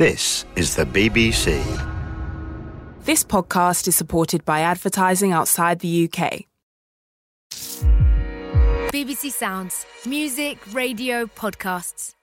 This is the BBC. This podcast is supported by advertising outside the UK. BBC Sounds. Music, radio, podcasts.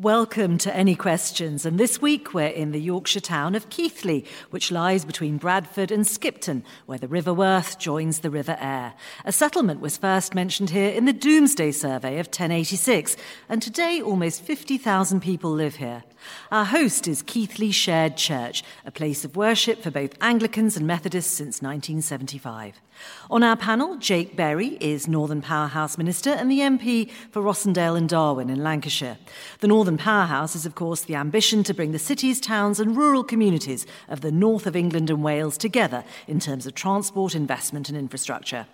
Welcome to Any Questions, and this week we're in the Yorkshire town of Keighley, which lies between Bradford and Skipton, where the River Worth joins the River Aire. A settlement was first mentioned here in the Domesday Survey of 1086, and today almost 50,000 people live here. Our host is Keighley Shared Church, a place of worship for both Anglicans and Methodists since 1975. On our panel, Jake Berry is Northern Powerhouse Minister and the MP for Rossendale and Darwen in Lancashire. The Northern Powerhouse is, of course, the ambition to bring the cities, towns, and rural communities of the north of England and Wales together in terms of transport, investment, and infrastructure.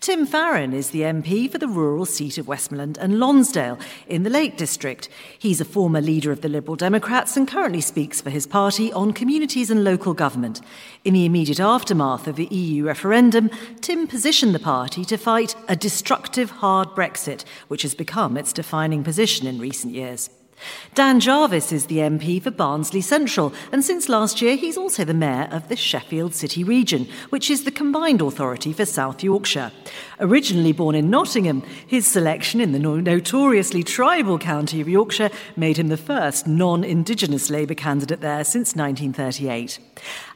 Tim Farron is the MP for the rural seat of Westmorland and Lonsdale in the Lake District. He's a former leader of the Liberal Democrats and currently speaks for his party on communities and local government. In the immediate aftermath of the EU referendum, Tim positioned the party to fight a destructive hard Brexit, which has become its defining position in recent years. Dan Jarvis is the MP for Barnsley Central, and since last year he's also the Mayor of the Sheffield City region, which is the combined authority for South Yorkshire. Originally born in Nottingham, his selection in the notoriously tribal county of Yorkshire made him the first non Indigenous Labour candidate there since 1938.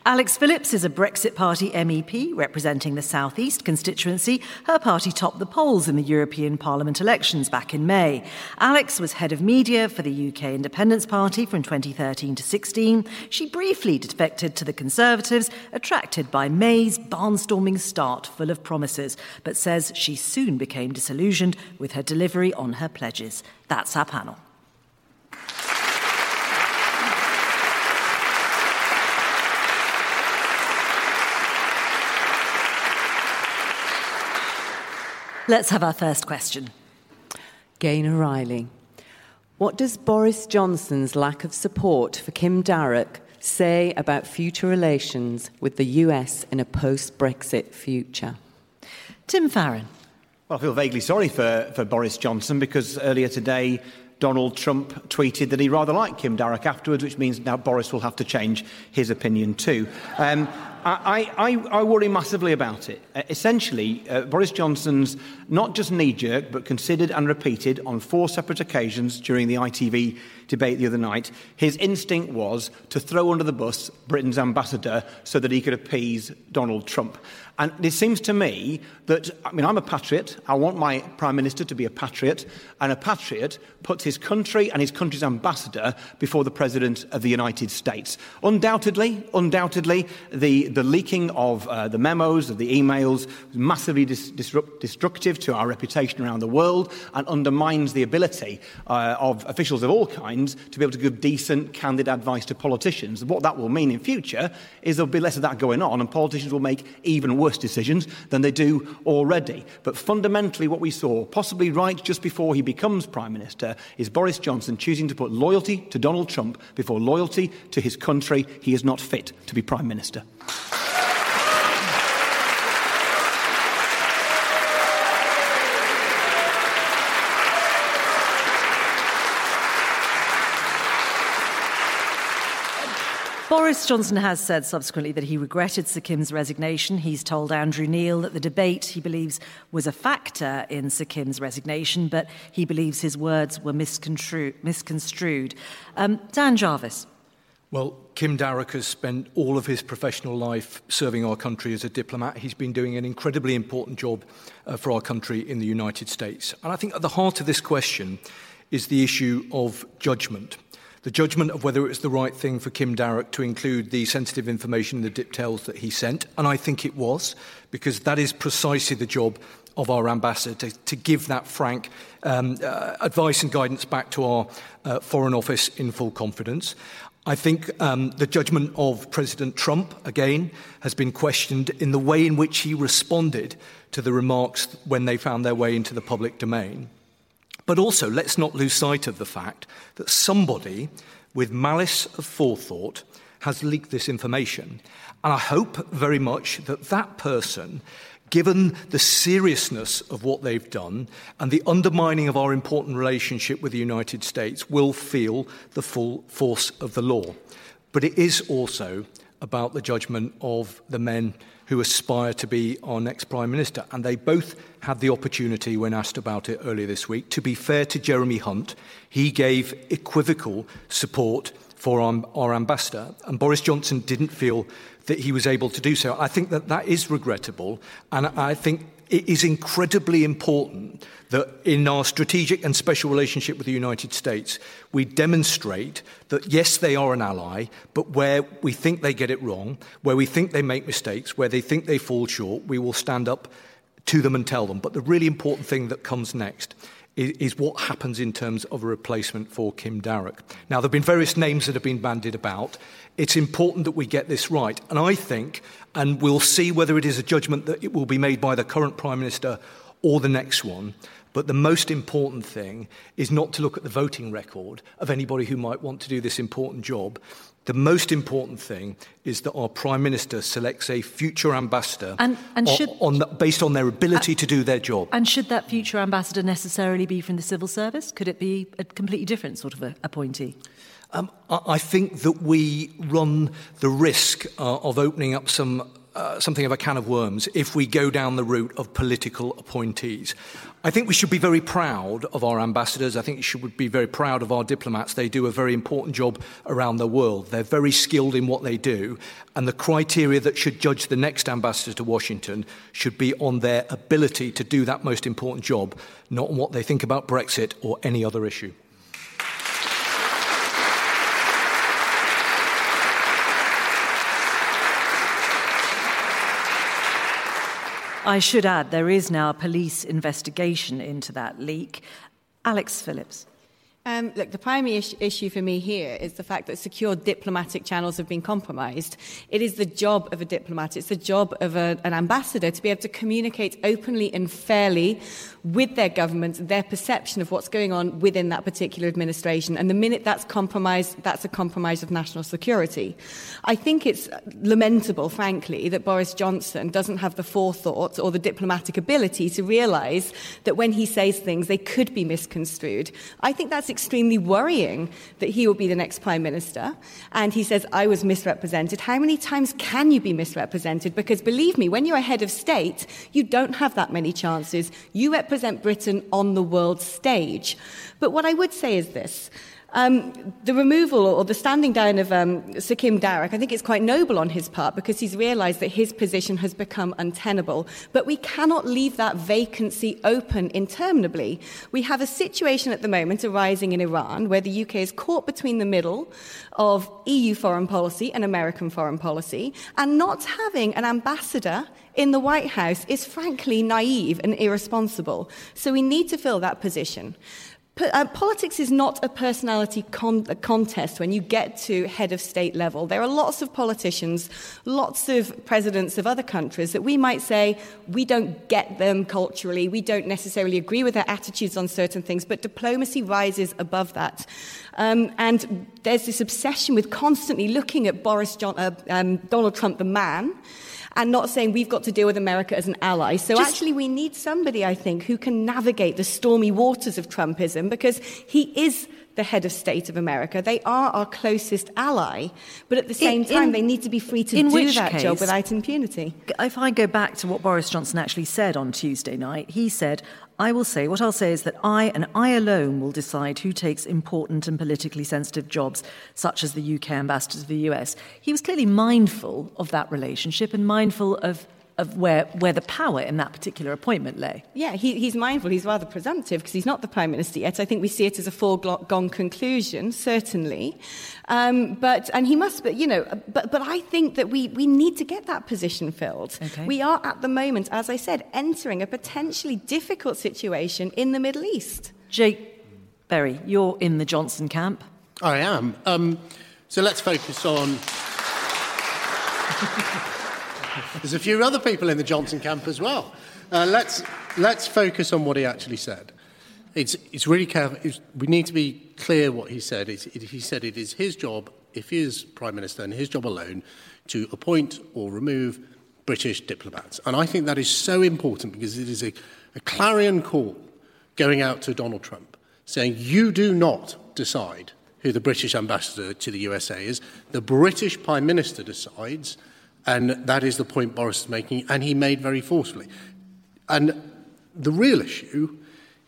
Alex Phillips is a Brexit Party MEP representing the South East constituency. Her party topped the polls in the European Parliament elections back in May. Alex was head of media for the UK Independence Party from 2013 to 16. She briefly defected to the Conservatives, attracted by May's barnstorming start full of promises, but says she soon became disillusioned with her delivery on her pledges. That's our panel. Let's have our first question. Gaynor Riley. What does Boris Johnson's lack of support for Kim Darroch say about future relations with the US in a post Brexit future? Tim Farron. Well, I feel vaguely sorry for, for Boris Johnson because earlier today Donald Trump tweeted that he rather liked Kim Darroch afterwards, which means now Boris will have to change his opinion too. Um, I, I, I, worry massively about it. Uh, essentially, uh, Boris Johnson's not just knee jerk, but considered and repeated on four separate occasions during the ITV debate the other night, his instinct was to throw under the bus Britain's ambassador so that he could appease Donald Trump. And it seems to me that, I mean, I'm a patriot. I want my Prime Minister to be a patriot. And a patriot puts his country and his country's ambassador before the President of the United States. Undoubtedly, undoubtedly, the, the leaking of uh, the memos, of the emails, was massively dis- disrupt- destructive to our reputation around the world and undermines the ability uh, of officials of all kinds to be able to give decent, candid advice to politicians. What that will mean in future is there'll be less of that going on and politicians will make even worse decisions than they do already. But fundamentally, what we saw, possibly right just before he becomes Prime Minister, is Boris Johnson choosing to put loyalty to Donald Trump before loyalty to his country. He is not fit to be Prime Minister. Boris Johnson has said subsequently that he regretted Sir Kim's resignation. He's told Andrew Neil that the debate he believes was a factor in Sir Kim's resignation, but he believes his words were misconstrued. misconstrued. Um, Dan Jarvis. Well, Kim Darroch has spent all of his professional life serving our country as a diplomat. He's been doing an incredibly important job uh, for our country in the United States. And I think at the heart of this question is the issue of judgment the judgment of whether it was the right thing for Kim Darroch to include the sensitive information in the diptels that he sent, and I think it was, because that is precisely the job of our ambassador to, to give that frank um, uh, advice and guidance back to our uh, Foreign Office in full confidence. I think um, the judgment of President Trump, again, has been questioned in the way in which he responded to the remarks when they found their way into the public domain. But also, let's not lose sight of the fact that somebody with malice of forethought has leaked this information. And I hope very much that that person given the seriousness of what they've done and the undermining of our important relationship with the United States, will feel the full force of the law. But it is also about the judgment of the men who aspire to be our next Prime Minister. And they both had the opportunity, when asked about it earlier this week, to be fair to Jeremy Hunt. He gave equivocal support for our, our ambassador, and Boris Johnson didn't feel that he was able to do so. I think that that is regrettable, and I think it is incredibly important that in our strategic and special relationship with the United States, we demonstrate that yes, they are an ally, but where we think they get it wrong, where we think they make mistakes, where they think they fall short, we will stand up to them and tell them. But the really important thing that comes next is, what happens in terms of a replacement for Kim Darroch. Now, there have been various names that have been bandied about. It's important that we get this right. And I think, and we'll see whether it is a judgment that it will be made by the current Prime Minister or the next one. But the most important thing is not to look at the voting record of anybody who might want to do this important job. The most important thing is that our Prime Minister selects a future ambassador and, and should, on, the, based on their ability to do their job. And should that future ambassador necessarily be from the civil service? Could it be a completely different sort of a, appointee? Um, I think that we run the risk uh, of opening up some uh, something of a can of worms if we go down the route of political appointees. I think we should be very proud of our ambassadors. I think we should be very proud of our diplomats. They do a very important job around the world. They're very skilled in what they do. And the criteria that should judge the next ambassador to Washington should be on their ability to do that most important job, not on what they think about Brexit or any other issue. I should add, there is now a police investigation into that leak. Alex Phillips. Um, look, the primary is- issue for me here is the fact that secure diplomatic channels have been compromised. It is the job of a diplomat, it's the job of a, an ambassador to be able to communicate openly and fairly with their government their perception of what's going on within that particular administration. And the minute that's compromised, that's a compromise of national security. I think it's lamentable, frankly, that Boris Johnson doesn't have the forethought or the diplomatic ability to realise that when he says things, they could be misconstrued. I think that's extremely worrying that he will be the next prime minister. And he says, I was misrepresented. How many times can you be misrepresented? Because believe me, when you're a head of state, you don't have that many chances. You represent Britain on the world stage. But what I would say is this. Um, the removal or the standing down of um, Sir Kim Darroch, I think it's quite noble on his part because he's realised that his position has become untenable. But we cannot leave that vacancy open interminably. We have a situation at the moment arising in Iran where the UK is caught between the middle of EU foreign policy and American foreign policy, and not having an ambassador in the White House is frankly naive and irresponsible. So we need to fill that position. Uh, politics is not a personality con- a contest when you get to head of state level. There are lots of politicians, lots of presidents of other countries that we might say we don't get them culturally, we don't necessarily agree with their attitudes on certain things, but diplomacy rises above that. Um, and there's this obsession with constantly looking at Boris John- uh, um, Donald Trump, the man and not saying we've got to deal with America as an ally. So Just, actually, we need somebody, I think, who can navigate the stormy waters of Trumpism because he is the head of state of America. They are our closest ally, but at the same in, time, in, they need to be free to do that case, job without impunity. If I go back to what Boris Johnson actually said on Tuesday night, he said, I will say, what I'll say is that I and I alone will decide who takes important and politically sensitive jobs, such as the UK ambassador to the US. He was clearly mindful of that relationship and mindful of of where, where the power in that particular appointment lay. Yeah, he, he's mindful, he's rather presumptive because he's not the Prime Minister yet. I think we see it as a foregone conclusion, certainly. Um, but, and he must, but, you know, but, but I think that we, we need to get that position filled. Okay. We are at the moment, as I said, entering a potentially difficult situation in the Middle East. Jake Berry, you're in the Johnson camp. I am. Um, so let's focus on. There's a few other people in the Johnson camp as well. Uh, let's, let's focus on what he actually said. It's, it's really careful. It's, we need to be clear what he said. It, he said it is his job, if he is Prime Minister, and his job alone, to appoint or remove British diplomats. And I think that is so important because it is a, a clarion call going out to Donald Trump saying, You do not decide who the British ambassador to the USA is. The British Prime Minister decides, and that is the point Boris is making, and he made very forcefully. And the real issue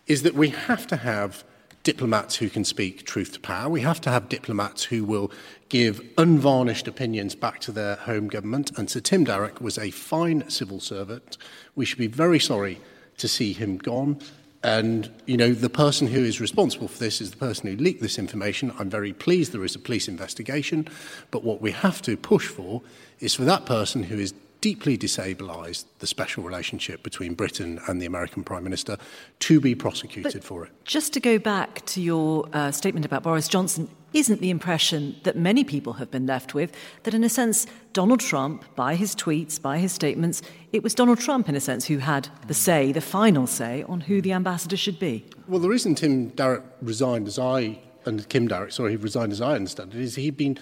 is that we have to have diplomats who can speak truth to power. We have to have diplomats who will give unvarnished opinions back to their home government. And Sir Tim Darroch was a fine civil servant. We should be very sorry to see him gone. And, you know, the person who is responsible for this is the person who leaked this information. I'm very pleased there is a police investigation. But what we have to push for is for that person who is deeply destabilised the special relationship between Britain and the American Prime Minister to be prosecuted but for it. Just to go back to your uh, statement about Boris Johnson, isn't the impression that many people have been left with that, in a sense, Donald Trump, by his tweets, by his statements, it was Donald Trump, in a sense, who had the say, the final say, on who the ambassador should be? Well, the reason Tim Darroch resigned, as I, and Kim Darroch, sorry, he resigned as I understand it, is he'd been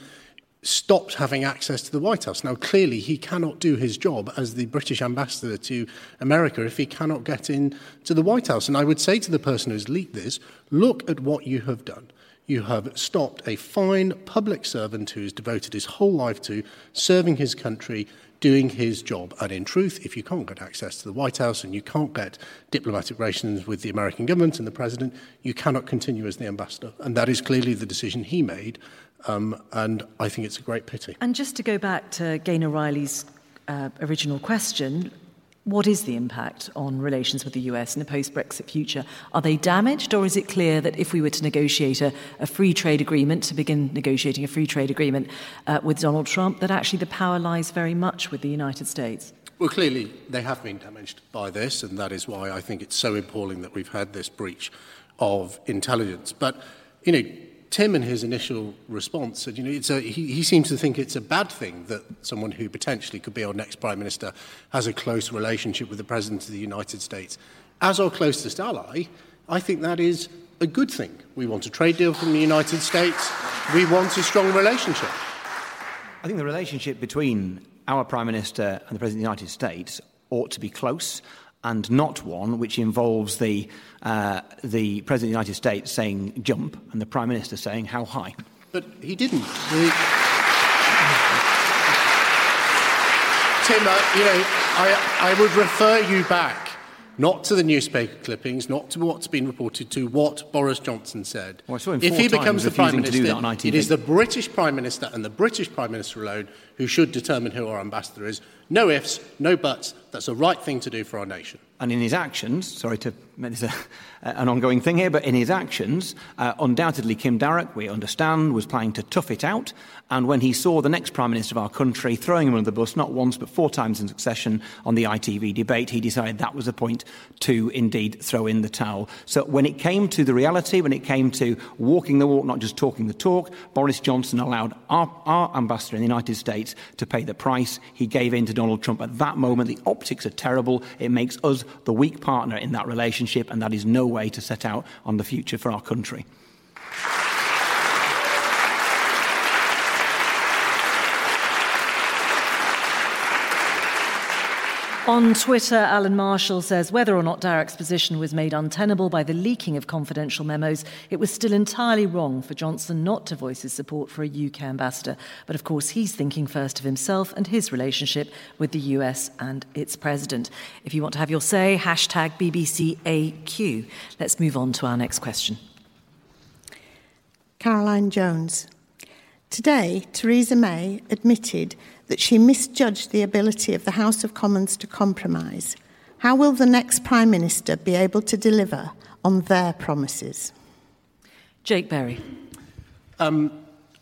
stopped having access to the White House. Now, clearly, he cannot do his job as the British ambassador to America if he cannot get in to the White House. And I would say to the person who's leaked this, look at what you have done. You have stopped a fine public servant who has devoted his whole life to serving his country, doing his job. And in truth, if you can't get access to the White House and you can't get diplomatic relations with the American government and the president, you cannot continue as the ambassador. And that is clearly the decision he made. Um, and I think it's a great pity. And just to go back to Gaynor Riley's uh, original question, what is the impact on relations with the US in a post Brexit future? Are they damaged, or is it clear that if we were to negotiate a, a free trade agreement, to begin negotiating a free trade agreement uh, with Donald Trump, that actually the power lies very much with the United States? Well, clearly they have been damaged by this, and that is why I think it's so appalling that we've had this breach of intelligence. But, you know, Tim, in his initial response, said, you know, a, he, he seems to think it's a bad thing that someone who potentially could be our next prime minister has a close relationship with the president of the United States. As our closest ally, I think that is a good thing. We want a trade deal from the United States. We want a strong relationship. I think the relationship between our Prime Minister and the President of the United States ought to be close and not one which involves the, uh, the President of the United States saying jump and the Prime Minister saying how high. But he didn't. He... Tim, uh, you know, I, I would refer you back not to the newspaper clippings, not to what's been reported, to what Boris Johnson said. Well, if he becomes the Prime Minister, it is the British Prime Minister and the British Prime Minister alone who should determine who our ambassador is. No ifs, no buts. That's the right thing to do for our nation. And in his actions, sorry to make this a, an ongoing thing here, but in his actions, uh, undoubtedly Kim Darroch, we understand, was planning to tough it out. And when he saw the next Prime Minister of our country throwing him under the bus, not once but four times in succession on the ITV debate, he decided that was a point to indeed throw in the towel. So when it came to the reality, when it came to walking the walk, not just talking the talk, Boris Johnson allowed our, our ambassador in the United States to pay the price. He gave in to Donald Trump at that moment. The optics are terrible. It makes us the weak partner in that relationship, and that is no way to set out on the future for our country. On Twitter, Alan Marshall says whether or not Darroch's position was made untenable by the leaking of confidential memos, it was still entirely wrong for Johnson not to voice his support for a UK ambassador. But of course, he's thinking first of himself and his relationship with the US and its president. If you want to have your say, hashtag BBCAQ. Let's move on to our next question. Caroline Jones. Today, Theresa May admitted that she misjudged the ability of the House of Commons to compromise. How will the next Prime Minister be able to deliver on their promises? Jake Berry. Um,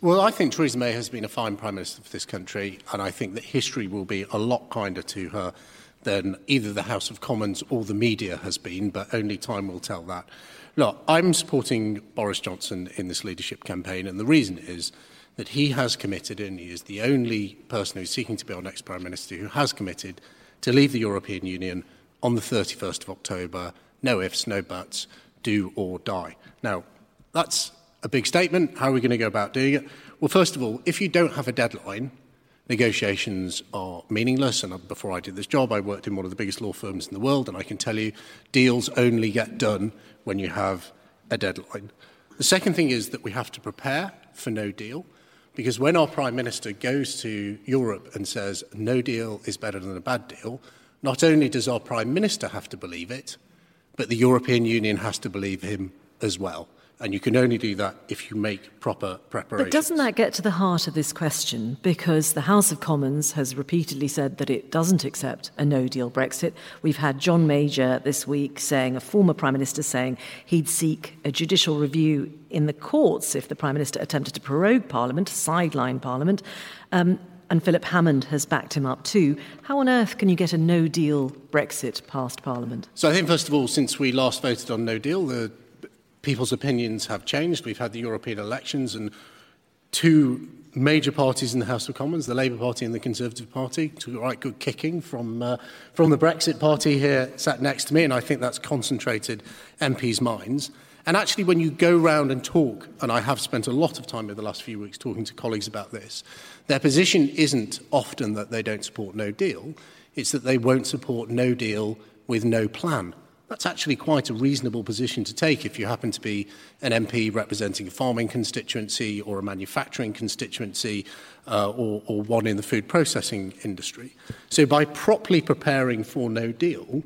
well, I think Theresa May has been a fine Prime Minister for this country, and I think that history will be a lot kinder to her than either the House of Commons or the media has been, but only time will tell that. Look, I'm supporting Boris Johnson in this leadership campaign, and the reason is that he has committed, and he is the only person who's seeking to be our next Prime Minister who has committed to leave the European Union on the 31st of October. No ifs, no buts, do or die. Now, that's a big statement. How are we going to go about doing it? Well, first of all, if you don't have a deadline, negotiations are meaningless. And uh, before I did this job, I worked in one of the biggest law firms in the world, and I can tell you deals only get done when you have a deadline. The second thing is that we have to prepare for no deal. Because when our Prime Minister goes to Europe and says no deal is better than a bad deal, not only does our Prime Minister have to believe it, but the European Union has to believe him as well. And you can only do that if you make proper preparation. But doesn't that get to the heart of this question? Because the House of Commons has repeatedly said that it doesn't accept a no deal Brexit. We've had John Major this week saying, a former Prime Minister saying he'd seek a judicial review in the courts if the Prime Minister attempted to prorogue Parliament, sideline Parliament. Um, and Philip Hammond has backed him up too. How on earth can you get a no deal Brexit past Parliament? So I think, first of all, since we last voted on no deal, the people's opinions have changed. We've had the European elections, and two major parties in the House of Commons, the Labour Party and the Conservative Party, took a right good kicking from, uh, from the Brexit Party here sat next to me, and I think that's concentrated MPs' minds. And actually, when you go round and talk, and I have spent a lot of time over the last few weeks talking to colleagues about this, their position isn't often that they don't support no deal, it's that they won't support no deal with no plan. That's actually quite a reasonable position to take if you happen to be an MP representing a farming constituency or a manufacturing constituency uh, or, or one in the food processing industry. So, by properly preparing for no deal,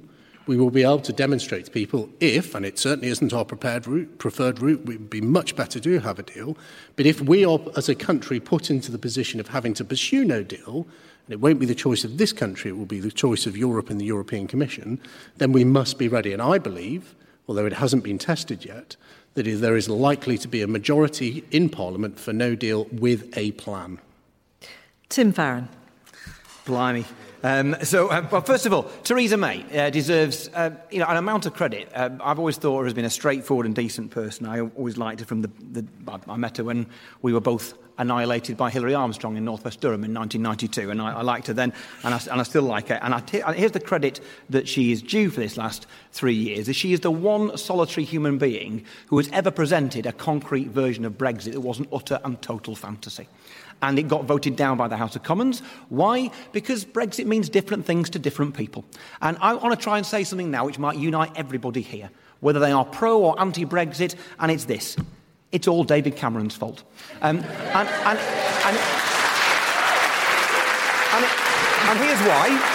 we will be able to demonstrate to people if, and it certainly isn't our prepared route, preferred route, it would be much better to have a deal. But if we are, as a country, put into the position of having to pursue no deal, and it won't be the choice of this country, it will be the choice of Europe and the European Commission, then we must be ready. And I believe, although it hasn't been tested yet, that there is likely to be a majority in Parliament for no deal with a plan. Tim Farron. Blimey. Um, so, uh, well, first of all, Theresa May uh, deserves uh, you know, an amount of credit. Uh, I've always thought her has been a straightforward and decent person. I always liked her from the, the I met her when we were both annihilated by Hilary Armstrong in Northwest Durham in 1992, and I, I liked her then, and I, and I still like her. And here's the credit that she is due for this last three years: is she is the one solitary human being who has ever presented a concrete version of Brexit that was an utter and total fantasy and it got voted down by the House of Commons. Why? Because Brexit means different things to different people. And I want to try and say something now which might unite everybody here, whether they are pro or anti Brexit, and it's this it's all David Cameron's fault. Um, and, and, and, and, here's why.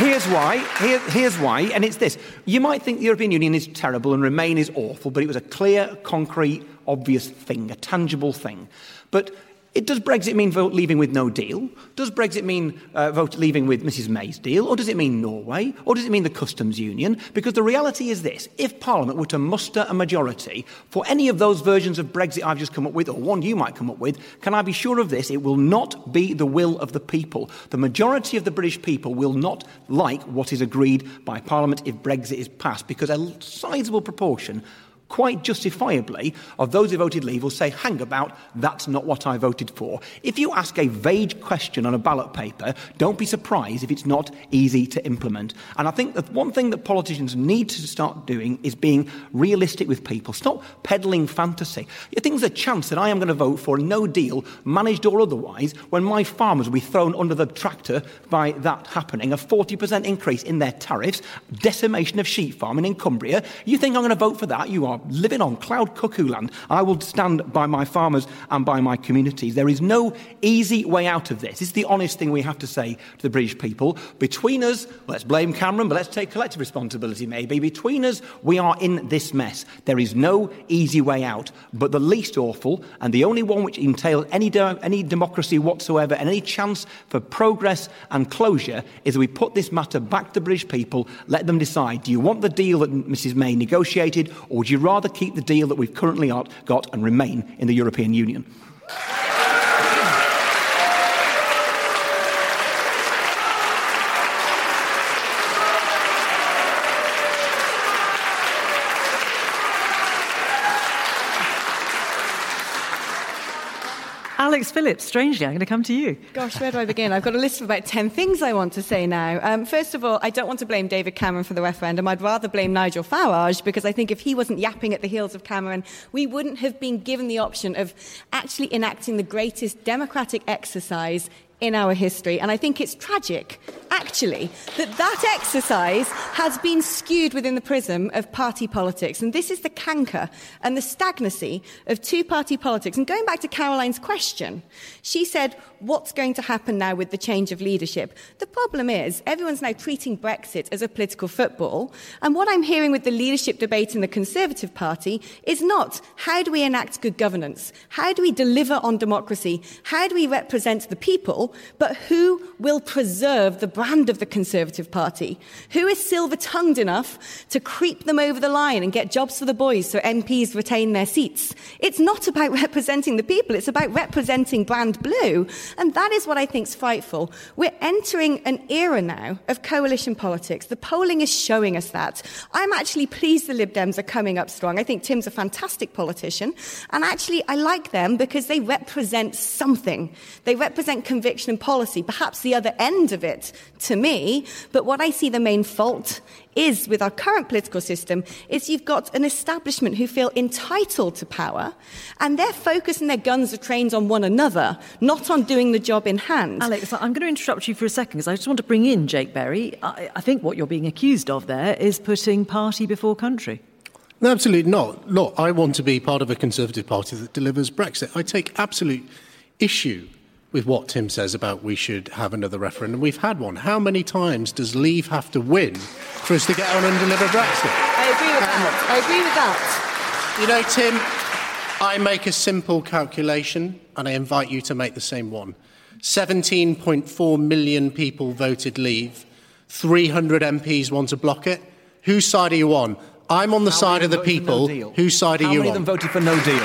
Here's why. Here, here's why, and it's this. You might think the European Union is terrible and Remain is awful, but it was a clear, concrete, obvious thing, a tangible thing. But it, does Brexit mean vote leaving with no deal? Does Brexit mean uh, vote leaving with Mrs May's deal? Or does it mean Norway? Or does it mean the customs union? Because the reality is this if Parliament were to muster a majority for any of those versions of Brexit I've just come up with, or one you might come up with, can I be sure of this? It will not be the will of the people. The majority of the British people will not like what is agreed by Parliament if Brexit is passed, because a sizable proportion quite justifiably, of those who voted leave will say, hang about, that's not what I voted for. If you ask a vague question on a ballot paper, don't be surprised if it's not easy to implement. And I think that one thing that politicians need to start doing is being realistic with people. Stop peddling fantasy. You think there's a chance that I am going to vote for a no deal, managed or otherwise, when my farmers will be thrown under the tractor by that happening, a 40% increase in their tariffs, decimation of sheep farming in Cumbria. You think I'm going to vote for that? You are living on cloud cuckoo land. I will stand by my farmers and by my communities. There is no easy way out of this. It's the honest thing we have to say to the British people. Between us, let's blame Cameron, but let's take collective responsibility maybe. Between us, we are in this mess. There is no easy way out, but the least awful and the only one which entails any, de- any democracy whatsoever and any chance for progress and closure is we put this matter back to the British people, let them decide do you want the deal that Mrs May negotiated, or do you rather keep the deal that we've currently got and remain in the European Union. Alex Phillips, strangely, I'm going to come to you. Gosh, where do I begin? I've got a list of about 10 things I want to say now. Um, first of all, I don't want to blame David Cameron for the referendum. I'd rather blame Nigel Farage because I think if he wasn't yapping at the heels of Cameron, we wouldn't have been given the option of actually enacting the greatest democratic exercise in our history. And I think it's tragic, actually, that that exercise has been skewed within the prism of party politics. And this is the canker and the stagnancy of two party politics. And going back to Caroline's question, she said, What's going to happen now with the change of leadership? The problem is, everyone's now treating Brexit as a political football. And what I'm hearing with the leadership debate in the Conservative Party is not how do we enact good governance? How do we deliver on democracy? How do we represent the people? But who will preserve the brand of the Conservative Party? Who is silver tongued enough to creep them over the line and get jobs for the boys so MPs retain their seats? It's not about representing the people, it's about representing brand blue. And that is what I think is frightful. We're entering an era now of coalition politics. The polling is showing us that. I'm actually pleased the Lib Dems are coming up strong. I think Tim's a fantastic politician. And actually, I like them because they represent something. They represent conviction and policy, perhaps the other end of it to me. But what I see the main fault is with our current political system is you've got an establishment who feel entitled to power and they're focusing their guns and trains on one another, not on doing the job in hand. Alex, I'm going to interrupt you for a second because I just want to bring in Jake Berry. I, I think what you're being accused of there is putting party before country. No, absolutely not. Look, I want to be part of a Conservative Party that delivers Brexit. I take absolute issue with what Tim says about we should have another referendum. We've had one. How many times does Leave have to win for us to get on and deliver Brexit? I agree with that. I agree with that. You know, Tim, I make a simple calculation and I invite you to make the same one. 17.4 million people voted Leave. 300 MPs want to block it. Whose side are you on? I'm on the How side of the people. No Whose side are How you many on? of them voted for no deal?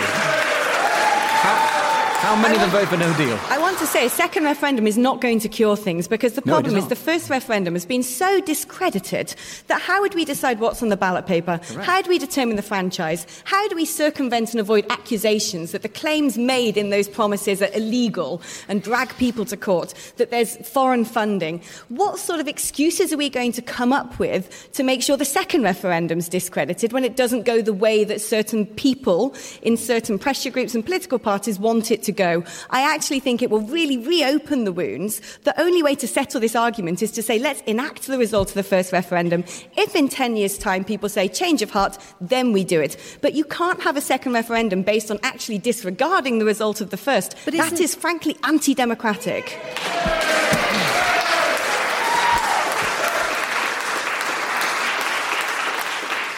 How many of them voted for no deal? I want to say a second referendum is not going to cure things because the problem is is the first referendum has been so discredited that how would we decide what's on the ballot paper? How do we determine the franchise? How do we circumvent and avoid accusations that the claims made in those promises are illegal and drag people to court, that there's foreign funding? What sort of excuses are we going to come up with to make sure the second referendum's discredited when it doesn't go the way that certain people in certain pressure groups and political parties want it to go? I actually think it will really reopen the wounds. The only way to settle this argument is to say, let's enact the result of the first referendum. If in 10 years' time people say change of heart, then we do it. But you can't have a second referendum based on actually disregarding the result of the first. But that is frankly anti democratic.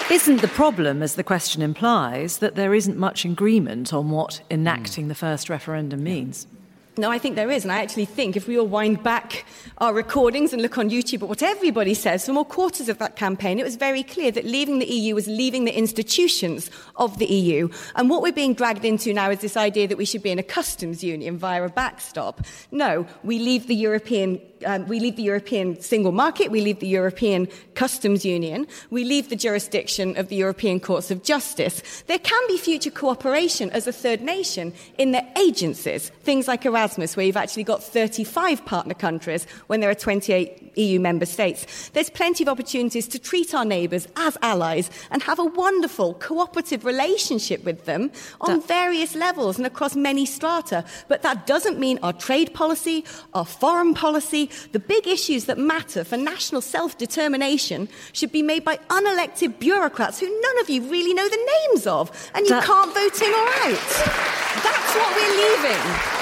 Isn't the problem, as the question implies, that there isn't much agreement on what enacting the first referendum means? No, I think there is. And I actually think if we all wind back our recordings and look on YouTube at what everybody says from all quarters of that campaign, it was very clear that leaving the EU was leaving the institutions of the EU. And what we're being dragged into now is this idea that we should be in a customs union via a backstop. No, we leave the European. Um, we leave the European single market, we leave the European customs union, we leave the jurisdiction of the European courts of justice. There can be future cooperation as a third nation in their agencies, things like Erasmus, where you've actually got 35 partner countries when there are 28 EU member states. There's plenty of opportunities to treat our neighbours as allies and have a wonderful cooperative relationship with them on various levels and across many strata. But that doesn't mean our trade policy, our foreign policy, the big issues that matter for national self determination should be made by unelected bureaucrats who none of you really know the names of and you That- can't vote in or out. That's what we're leaving.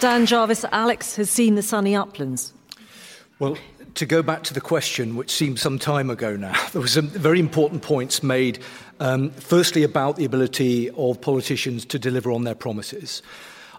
Dan Jarvis, Alex has seen the sunny uplands. Well, to go back to the question, which seems some time ago now, there were some very important points made. Um, firstly, about the ability of politicians to deliver on their promises.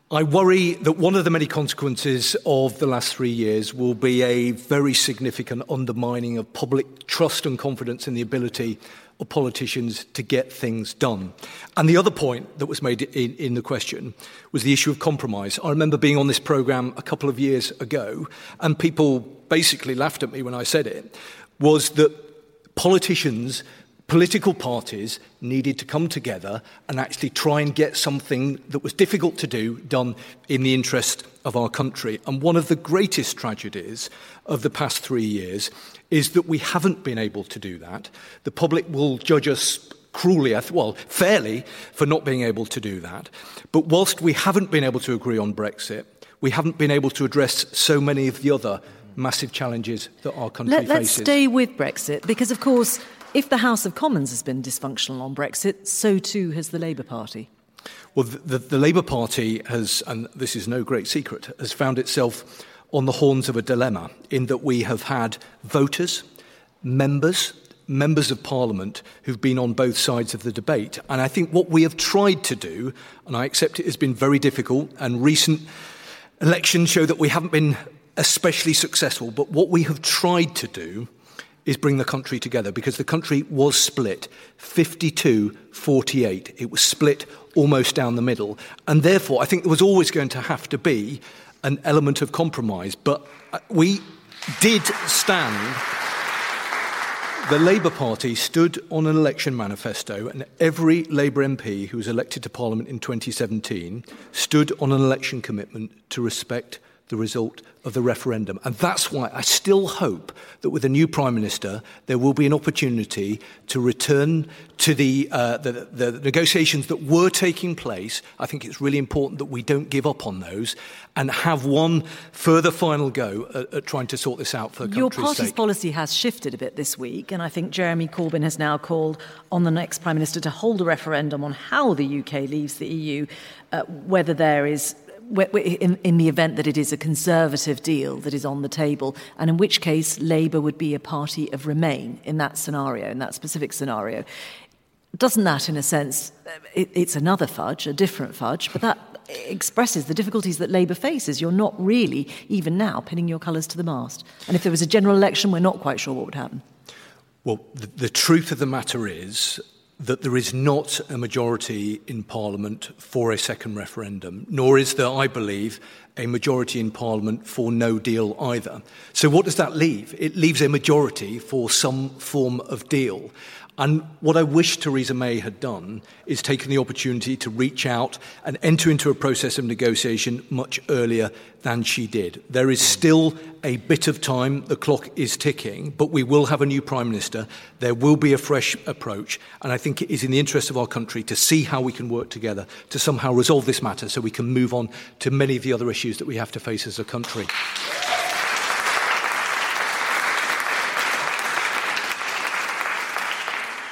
I worry that one of the many consequences of the last three years will be a very significant undermining of public trust and confidence in the ability of politicians to get things done. And the other point that was made in, in the question was the issue of compromise. I remember being on this programme a couple of years ago, and people basically laughed at me when I said it, was that politicians political parties needed to come together and actually try and get something that was difficult to do done in the interest of our country. And one of the greatest tragedies of the past three years is that we haven't been able to do that. The public will judge us cruelly, well, fairly, for not being able to do that. But whilst we haven't been able to agree on Brexit, we haven't been able to address so many of the other massive challenges that our country Let, faces. Let's stay with Brexit because, of course, if the House of Commons has been dysfunctional on Brexit, so too has the Labour Party. Well, the, the, the Labour Party has, and this is no great secret, has found itself on the horns of a dilemma in that we have had voters, members, members of parliament who've been on both sides of the debate. And I think what we have tried to do, and I accept it has been very difficult, and recent elections show that we haven't been especially successful, but what we have tried to do is bring the country together because the country was split 52 48. It was split almost down the middle. And therefore, I think there was always going to have to be an element of compromise. But uh, we did stand the Labour Party stood on an election manifesto, and every Labour MP who was elected to Parliament in 2017 stood on an election commitment to respect the result of the referendum. And that's why I still hope that with a new Prime Minister, there will be an opportunity to return to the, uh, the, the negotiations that were taking place. I think it's really important that we don't give up on those and have one further final go at, at trying to sort this out for the Your party's sake. policy has shifted a bit this week, and I think Jeremy Corbyn has now called on the next Prime Minister to hold a referendum on how the UK leaves the EU, uh, whether there is in, in the event that it is a conservative deal that is on the table, and in which case Labour would be a party of Remain in that scenario, in that specific scenario. Doesn't that, in a sense, uh, it, it's another fudge, a different fudge, but that expresses the difficulties that Labour faces. You're not really, even now, pinning your colours to the mast. And if there was a general election, we're not quite sure what would happen. Well, the, the truth of the matter is that there is not a majority in Parliament for a second referendum, nor is there, I believe, a majority in Parliament for no deal either. So, what does that leave? It leaves a majority for some form of deal. And what I wish Theresa May had done is taken the opportunity to reach out and enter into a process of negotiation much earlier than she did. There is still a bit of time, the clock is ticking, but we will have a new Prime Minister. There will be a fresh approach, and I think it is in the interest of our country to see how we can work together to somehow resolve this matter so we can move on to many of the other issues that we have to face as a country.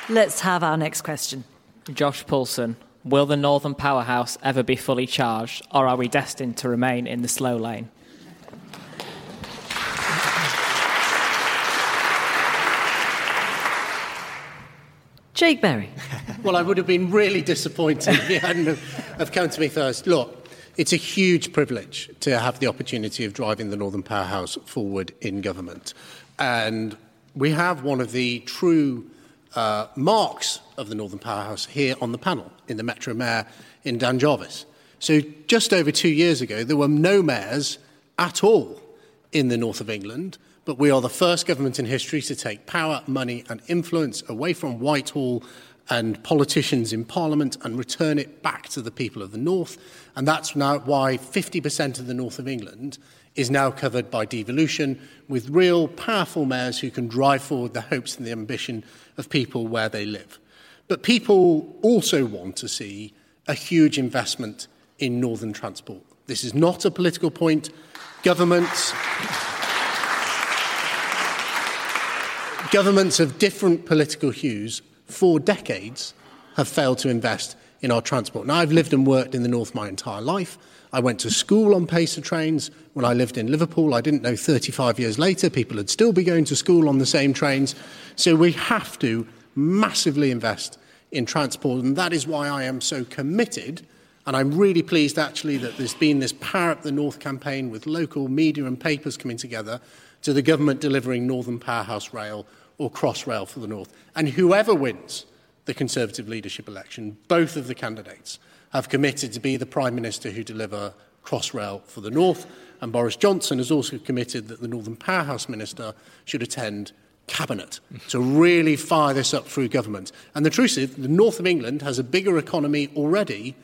Let's have our next question. Josh Paulson. Will the Northern Powerhouse ever be fully charged, or are we destined to remain in the slow lane? Jake Berry. well, I would have been really disappointed if you hadn't have come to me first. Look, it's a huge privilege to have the opportunity of driving the Northern Powerhouse forward in government. And we have one of the true uh, marks of the Northern Powerhouse here on the panel in the Metro Mayor in Dan Jarvis. So, just over two years ago, there were no mayors at all in the north of England, but we are the first government in history to take power, money, and influence away from Whitehall and politicians in Parliament and return it back to the people of the north. And that's now why 50% of the north of England is now covered by devolution, with real powerful mayors who can drive forward the hopes and the ambition of people where they live. But people also want to see a huge investment in northern transport. This is not a political point. Governments, governments of different political hues for decades have failed to invest in our transport. Now, I've lived and worked in the north my entire life. I went to school on Pacer trains when I lived in Liverpool. I didn't know 35 years later people would still be going to school on the same trains. So we have to massively invest in transport, and that is why I am so committed. And I'm really pleased actually that there's been this Power Up the North campaign with local media and papers coming together to the government delivering Northern Powerhouse Rail or Crossrail for the North. And whoever wins the Conservative leadership election, both of the candidates have committed to be the Prime Minister who deliver Crossrail for the North, and Boris Johnson has also committed that the Northern Powerhouse Minister should attend Cabinet to really fire this up through government. And the truth is, the North of England has a bigger economy already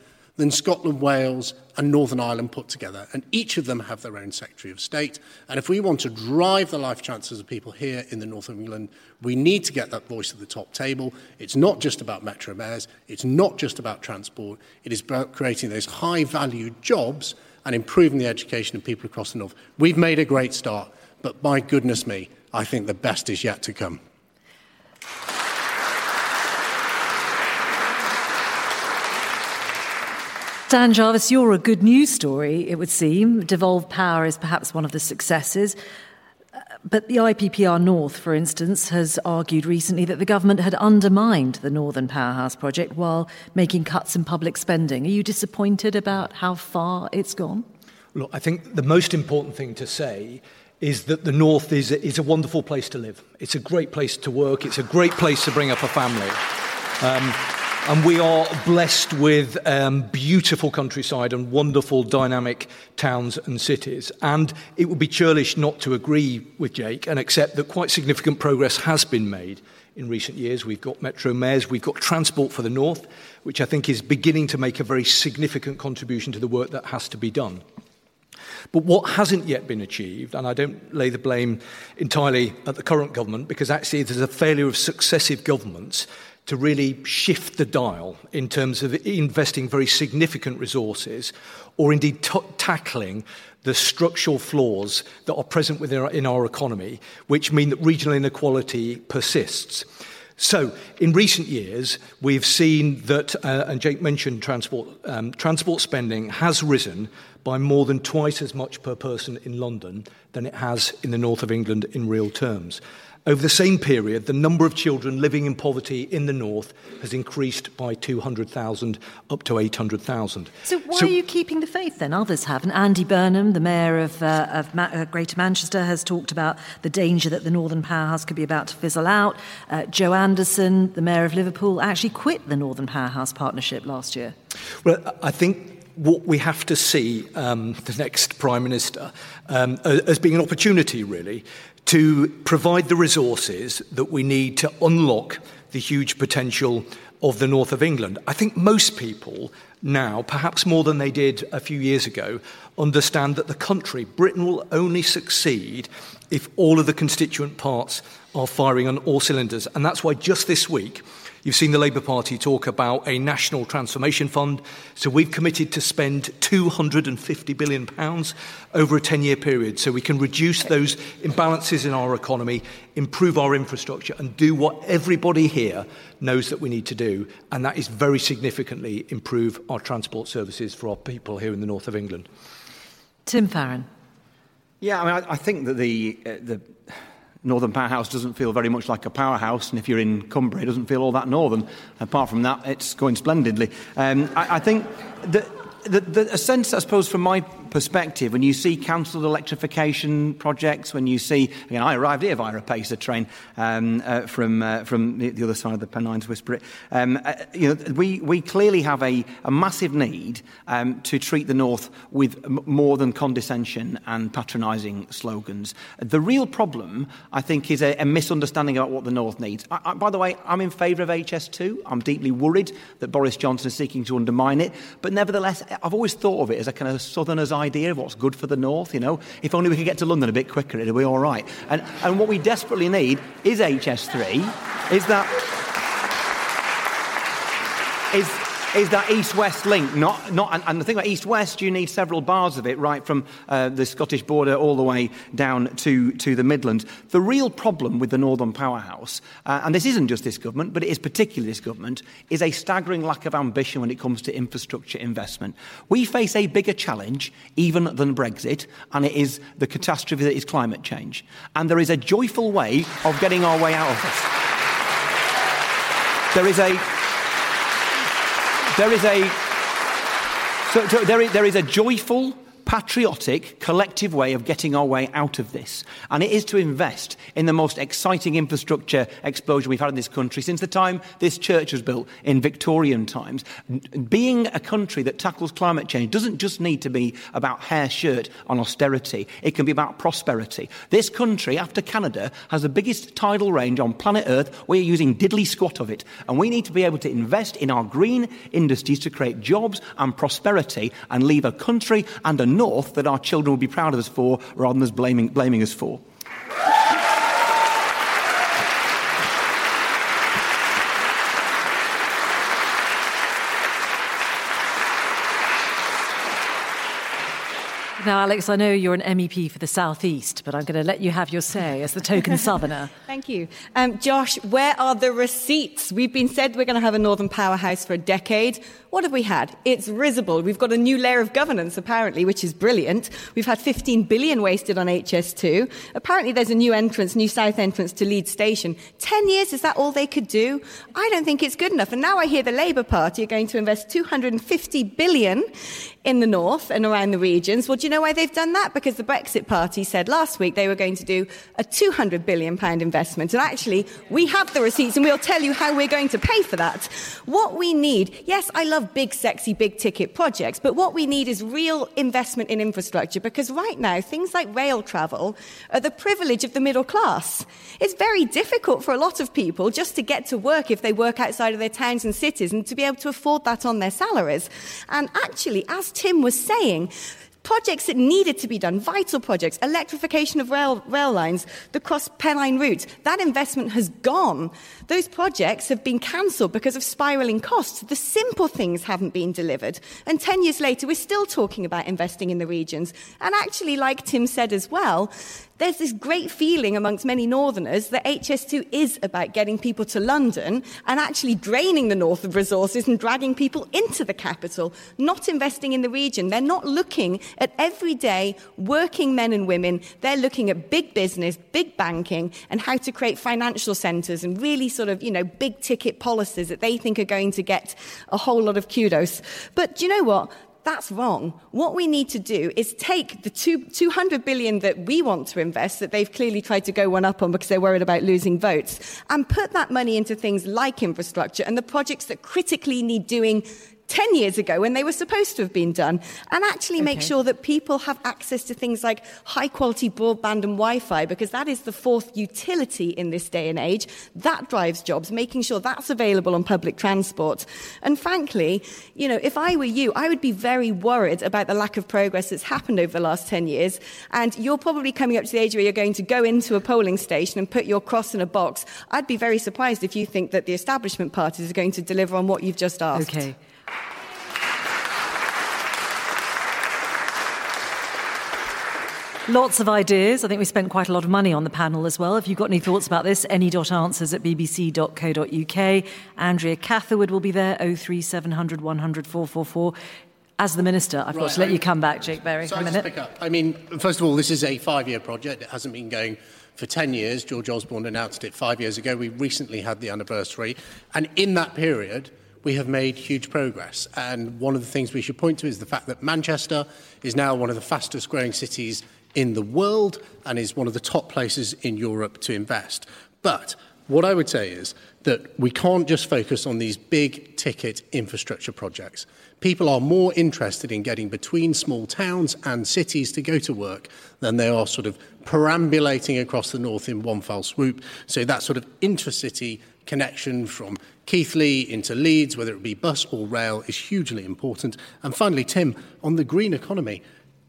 than Scotland, Wales, and Northern Ireland put together. And each of them have their own Secretary of State. And if we want to drive the life chances of people here in the north of England, we need to get that voice at the top table. It's not just about metro mayors, it's not just about transport, it is about creating those high value jobs and improving the education of people across the north. We've made a great start, but my goodness me, I think the best is yet to come. Dan Jarvis, you're a good news story, it would seem. Devolved power is perhaps one of the successes. Uh, but the IPPR North, for instance, has argued recently that the government had undermined the Northern Powerhouse project while making cuts in public spending. Are you disappointed about how far it's gone? Look, I think the most important thing to say is that the North is a, is a wonderful place to live. It's a great place to work. It's a great place to bring up a family. Um, and we are blessed with um, beautiful countryside and wonderful dynamic towns and cities. And it would be churlish not to agree with Jake and accept that quite significant progress has been made in recent years. We've got metro mayors, we've got transport for the north, which I think is beginning to make a very significant contribution to the work that has to be done. But what hasn't yet been achieved, and I don't lay the blame entirely at the current government, because actually there's a failure of successive governments to really shift the dial in terms of investing very significant resources or indeed t- tackling the structural flaws that are present within our, in our economy, which mean that regional inequality persists. So, in recent years, we've seen that, uh, and Jake mentioned transport, um, transport spending has risen by more than twice as much per person in London than it has in the north of England in real terms. Over the same period, the number of children living in poverty in the north has increased by 200,000 up to 800,000. So why so, are you keeping the faith then? Others haven't. Andy Burnham, the mayor of, uh, of Ma- uh, Greater Manchester, has talked about the danger that the Northern Powerhouse could be about to fizzle out. Uh, Joe Anderson, the mayor of Liverpool, actually quit the Northern Powerhouse partnership last year. Well, I think what we have to see um, the next Prime Minister um, as being an opportunity, really, to provide the resources that we need to unlock the huge potential of the north of England. I think most people now, perhaps more than they did a few years ago, understand that the country, Britain, will only succeed if all of the constituent parts are firing on all cylinders. And that's why just this week, You've seen the Labour Party talk about a national transformation fund. So we've committed to spend £250 billion over a 10 year period so we can reduce those imbalances in our economy, improve our infrastructure, and do what everybody here knows that we need to do. And that is very significantly improve our transport services for our people here in the north of England. Tim Farron. Yeah, I mean, I, I think that the, uh, the Northern Powerhouse doesn't feel very much like a powerhouse, and if you're in Cumbria, it doesn't feel all that northern. Apart from that, it's going splendidly. Um, I, I think that the, the, a sense, I suppose, from my perspective, when you see cancelled electrification projects, when you see, again, I arrived here via a Pacer train um, uh, from, uh, from the, the, other side of the Pennines Whisper it, um, uh, you know, we, we clearly have a, a massive need um, to treat the North with more than condescension and patronising slogans. The real problem, I think, is a, a misunderstanding about what the North needs. I, I, by the way, I'm in favour of HS2. I'm deeply worried that Boris Johnson is seeking to undermine it, but nevertheless, I've always thought of it as a kind of southerner's idea of what's good for the north, you know. If only we could get to London a bit quicker, it'll be all right. And, and what we desperately need is HS3, is that is is that east-west link. Not, not, and, and the thing about east-west, you need several bars of it, right from uh, the Scottish border all the way down to, to the Midlands. The real problem with the Northern Powerhouse, uh, and this isn't just this government, but it is particularly this government, is a staggering lack of ambition when it comes to infrastructure investment. We face a bigger challenge even than Brexit, and it is the catastrophe that is climate change. And there is a joyful way of getting our way out of this. There is a there is a so, so there, is, there is a joyful patriotic, collective way of getting our way out of this. And it is to invest in the most exciting infrastructure explosion we've had in this country since the time this church was built in Victorian times. Being a country that tackles climate change doesn't just need to be about hair shirt on austerity, it can be about prosperity. This country, after Canada, has the biggest tidal range on planet Earth. We're using diddly squat of it. And we need to be able to invest in our green industries to create jobs and prosperity and leave a country and a north that our children will be proud of us for rather than us blaming, blaming us for. Now, Alex, I know you're an MEP for the South East, but I'm going to let you have your say as the token Southerner. Thank you. Um, Josh, where are the receipts? We've been said we're going to have a Northern powerhouse for a decade. What have we had? It's risible. We've got a new layer of governance, apparently, which is brilliant. We've had 15 billion wasted on HS2. Apparently, there's a new entrance, new south entrance to Leeds Station. 10 years, is that all they could do? I don't think it's good enough. And now I hear the Labour Party are going to invest 250 billion in the north and around the regions. Well, do you know why they've done that? Because the Brexit Party said last week they were going to do a 200 billion pound investment. And actually, we have the receipts and we'll tell you how we're going to pay for that. What we need, yes, I love big, sexy, big ticket projects, but what we need is real investment in infrastructure because right now, things like rail travel are the privilege of the middle class. It's very difficult for a lot of people just to get to work if they work outside of their towns and cities and to be able to afford that on their salaries. And actually, as Tim was saying, projects that needed to be done, vital projects, electrification of rail, rail lines, the cross Pennine route, that investment has gone. Those projects have been cancelled because of spiralling costs. The simple things haven't been delivered. And 10 years later, we're still talking about investing in the regions. And actually, like Tim said as well, there's this great feeling amongst many Northerners that HS2 is about getting people to London and actually draining the north of resources and dragging people into the capital, not investing in the region. They're not looking at everyday working men and women. They're looking at big business, big banking, and how to create financial centres and really sort of, you know, big ticket policies that they think are going to get a whole lot of kudos. But do you know what? That's wrong. What we need to do is take the two, 200 billion that we want to invest, that they've clearly tried to go one up on because they're worried about losing votes, and put that money into things like infrastructure and the projects that critically need doing 10 years ago when they were supposed to have been done, and actually okay. make sure that people have access to things like high quality broadband and Wi Fi, because that is the fourth utility in this day and age. That drives jobs, making sure that's available on public transport. And frankly, you know, if I were you, I would be very worried about the lack of progress that's happened over the last 10 years. And you're probably coming up to the age where you're going to go into a polling station and put your cross in a box. I'd be very surprised if you think that the establishment parties are going to deliver on what you've just asked. Okay. Lots of ideas. I think we spent quite a lot of money on the panel as well. If you've got any thoughts about this, any.answers at bbc.co.uk. Andrea Catherwood will be there, 03700 100 444 as the minister, I've right, got to let you come back, Jake Berry, so a minute. Pick up. I mean, first of all, this is a five-year project. It hasn't been going for 10 years. George Osborne announced it five years ago. We recently had the anniversary. And in that period, we have made huge progress. And one of the things we should point to is the fact that Manchester is now one of the fastest growing cities in the world and is one of the top places in Europe to invest. But what I would say is that we can't just focus on these big ticket infrastructure projects. People are more interested in getting between small towns and cities to go to work than they are sort of perambulating across the north in one fell swoop. So that sort of intercity connection from Keighley into Leeds, whether it be bus or rail, is hugely important. And finally, Tim, on the green economy,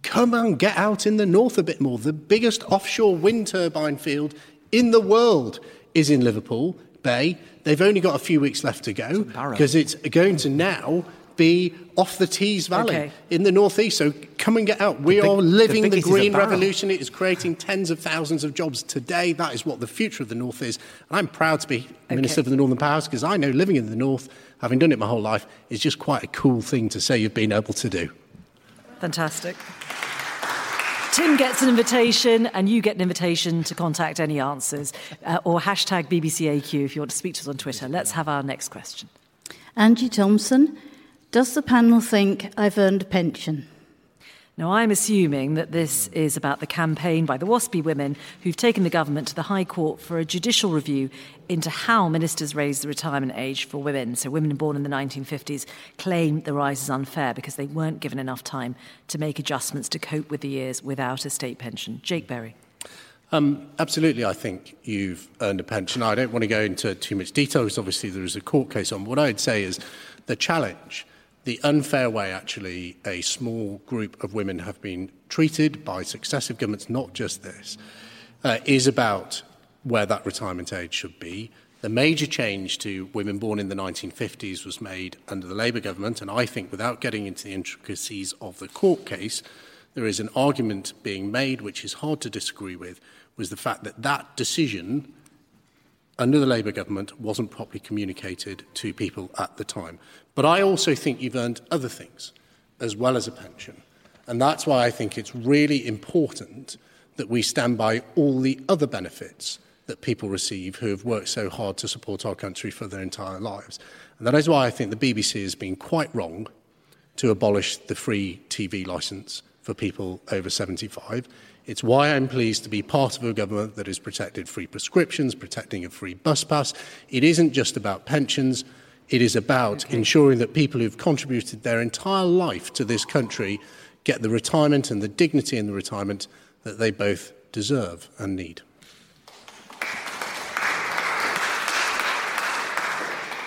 come and get out in the north a bit more. The biggest offshore wind turbine field in the world is in Liverpool Bay. They've only got a few weeks left to go because it's going to now be off the Tees Valley okay. in the northeast. So come and get out. We big, are living the, the green revolution. It is creating tens of thousands of jobs today. That is what the future of the north is. And I'm proud to be okay. Minister for the Northern Powers because I know living in the north, having done it my whole life, is just quite a cool thing to say you've been able to do. Fantastic. Tim gets an invitation, and you get an invitation to contact any answers, uh, or hashtag BBCAQ if you want to speak to us on Twitter. Let's have our next question. Angie Thompson, does the panel think I've earned a pension? Now, I'm assuming that this is about the campaign by the WASPI women who've taken the government to the High Court for a judicial review into how ministers raise the retirement age for women. So, women born in the 1950s claim the rise is unfair because they weren't given enough time to make adjustments to cope with the years without a state pension. Jake Berry. Um, absolutely, I think you've earned a pension. I don't want to go into too much detail because obviously there is a court case on. What I'd say is the challenge the unfair way, actually, a small group of women have been treated by successive governments, not just this, uh, is about where that retirement age should be. The major change to women born in the 1950s was made under the Labour government, and I think, without getting into the intricacies of the court case, there is an argument being made, which is hard to disagree with, was the fact that that decision under the Labour government wasn't properly communicated to people at the time. But I also think you've earned other things as well as a pension. And that's why I think it's really important that we stand by all the other benefits that people receive who have worked so hard to support our country for their entire lives. And that is why I think the BBC has been quite wrong to abolish the free TV licence for people over 75. It's why I'm pleased to be part of a government that has protected free prescriptions, protecting a free bus pass. It isn't just about pensions. It is about okay. ensuring that people who've contributed their entire life to this country get the retirement and the dignity in the retirement that they both deserve and need.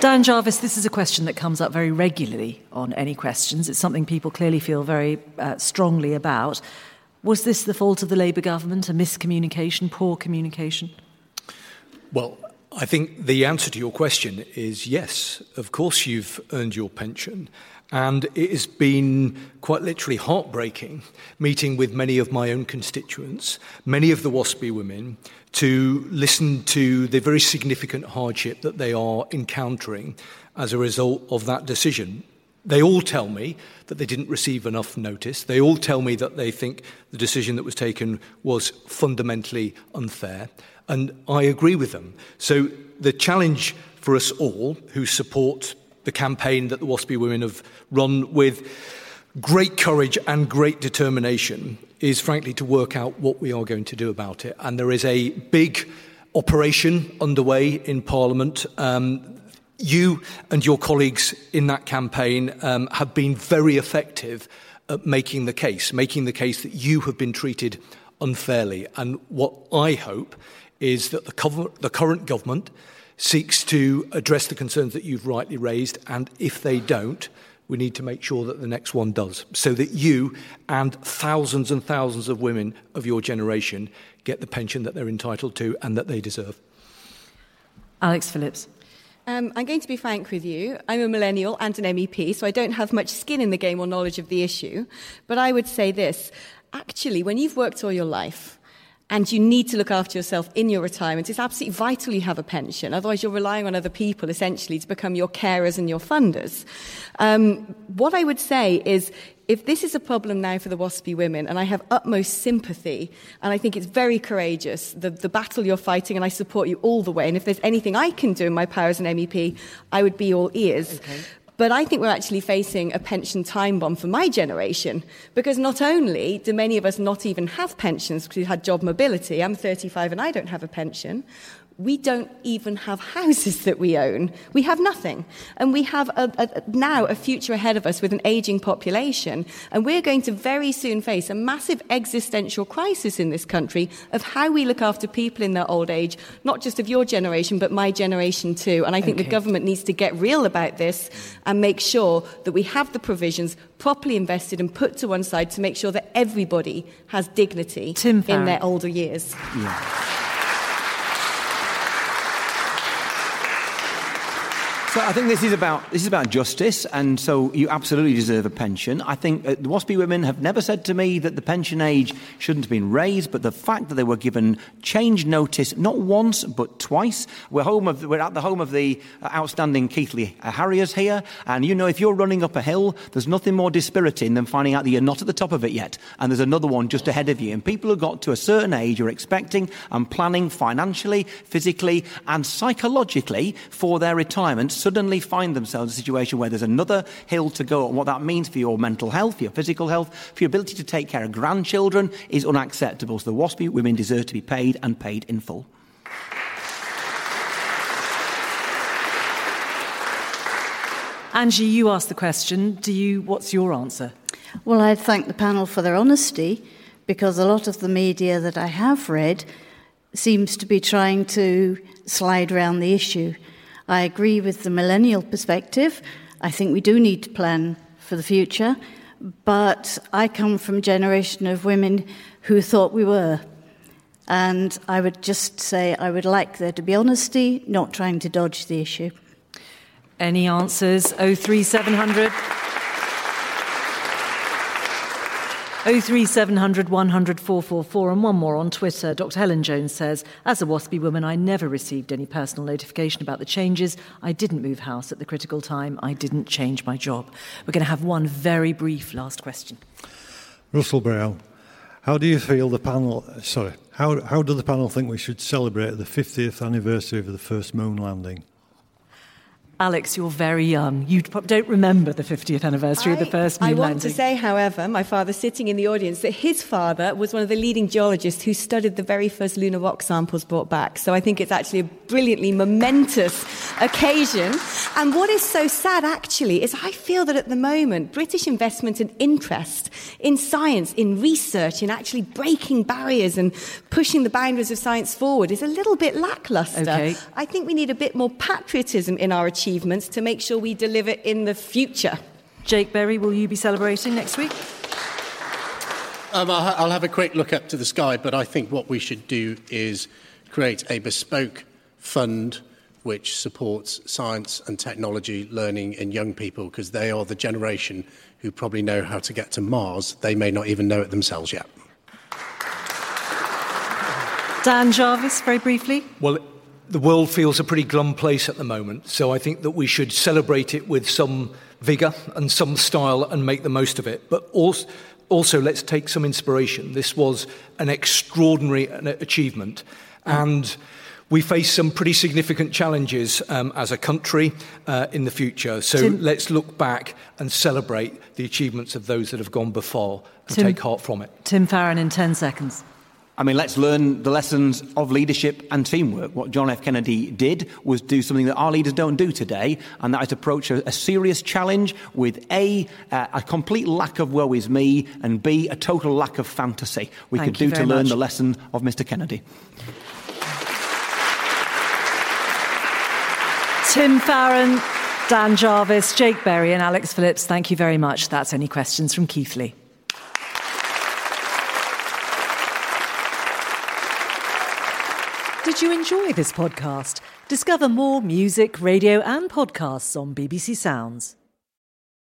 Dan Jarvis, this is a question that comes up very regularly on any questions. It's something people clearly feel very uh, strongly about. Was this the fault of the Labour government, a miscommunication, poor communication? Well, I think the answer to your question is yes. Of course, you've earned your pension. And it has been quite literally heartbreaking meeting with many of my own constituents, many of the WASPI women, to listen to the very significant hardship that they are encountering as a result of that decision. They all tell me that they didn't receive enough notice. They all tell me that they think the decision that was taken was fundamentally unfair. And I agree with them. So the challenge for us all who support the campaign that the WASPI women have run with great courage and great determination is frankly to work out what we are going to do about it. And there is a big operation underway in Parliament. Um, you and your colleagues in that campaign um, have been very effective at making the case, making the case that you have been treated unfairly. And what I hope is that the, cover- the current government seeks to address the concerns that you've rightly raised, and if they don't, we need to make sure that the next one does, so that you and thousands and thousands of women of your generation get the pension that they're entitled to and that they deserve. Alex Phillips. Um, I'm going to be frank with you. I'm a millennial and an MEP, so I don't have much skin in the game or knowledge of the issue. But I would say this actually, when you've worked all your life, and you need to look after yourself in your retirement. It's absolutely vital you have a pension. Otherwise, you're relying on other people essentially to become your carers and your funders. Um, what I would say is if this is a problem now for the WASPI women, and I have utmost sympathy, and I think it's very courageous, the, the battle you're fighting, and I support you all the way, and if there's anything I can do in my power as an MEP, I would be all ears. Okay. But I think we're actually facing a pension time bomb for my generation because not only do many of us not even have pensions because we've had job mobility, I'm 35 and I don't have a pension, we don't even have houses that we own. We have nothing. And we have a, a, now a future ahead of us with an aging population. And we're going to very soon face a massive existential crisis in this country of how we look after people in their old age, not just of your generation, but my generation too. And I think okay. the government needs to get real about this and make sure that we have the provisions properly invested and put to one side to make sure that everybody has dignity in their older years. Yeah. So I think this is about this is about justice, and so you absolutely deserve a pension. I think uh, the WASPI women have never said to me that the pension age shouldn't have been raised, but the fact that they were given change notice not once but twice. We're home of we're at the home of the uh, outstanding Keighley Harriers here, and you know if you're running up a hill, there's nothing more dispiriting than finding out that you're not at the top of it yet, and there's another one just ahead of you. And people who got to a certain age are expecting and planning financially, physically, and psychologically for their retirement suddenly find themselves in a situation where there's another hill to go, and what that means for your mental health, for your physical health, for your ability to take care of grandchildren is unacceptable. So the WASPI women deserve to be paid and paid in full. Angie, you asked the question. Do you? What's your answer? Well, I'd thank the panel for their honesty because a lot of the media that I have read seems to be trying to slide around the issue. I agree with the millennial perspective. I think we do need to plan for the future, but I come from a generation of women who thought we were. And I would just say I would like there to be honesty, not trying to dodge the issue. Any answers? 03700 03700 100 444 and one more on Twitter. Dr. Helen Jones says, As a WASPI woman, I never received any personal notification about the changes. I didn't move house at the critical time. I didn't change my job. We're going to have one very brief last question. Russell Brown, how do you feel the panel, sorry, how, how do the panel think we should celebrate the 50th anniversary of the first moon landing? Alex, you're very young. You don't remember the 50th anniversary I, of the first moon landing. I want to say, however, my father sitting in the audience, that his father was one of the leading geologists who studied the very first lunar rock samples brought back. So I think it's actually a brilliantly momentous occasion. And what is so sad, actually, is I feel that at the moment, British investment and interest in science, in research, in actually breaking barriers and pushing the boundaries of science forward is a little bit lackluster. Okay. I think we need a bit more patriotism in our achievements achievements to make sure we deliver in the future. Jake Berry, will you be celebrating next week? Um, I'll have a quick look up to the sky, but I think what we should do is create a bespoke fund which supports science and technology learning in young people because they are the generation who probably know how to get to Mars. They may not even know it themselves yet. Dan Jarvis, very briefly. Well, the world feels a pretty glum place at the moment, so I think that we should celebrate it with some vigour and some style and make the most of it. But also, also let's take some inspiration. This was an extraordinary achievement, and we face some pretty significant challenges um, as a country uh, in the future. So Tim, let's look back and celebrate the achievements of those that have gone before and Tim, take heart from it. Tim Farron in 10 seconds. I mean, let's learn the lessons of leadership and teamwork. What John F. Kennedy did was do something that our leaders don't do today, and that is approach a, a serious challenge with A, uh, a complete lack of woe is me, and B, a total lack of fantasy. We Thank could do to learn much. the lesson of Mr. Kennedy. Tim Farron, Dan Jarvis, Jake Berry, and Alex Phillips, thank you very much. That's any questions from Keighley. Did you enjoy this podcast? Discover more music, radio, and podcasts on BBC Sounds.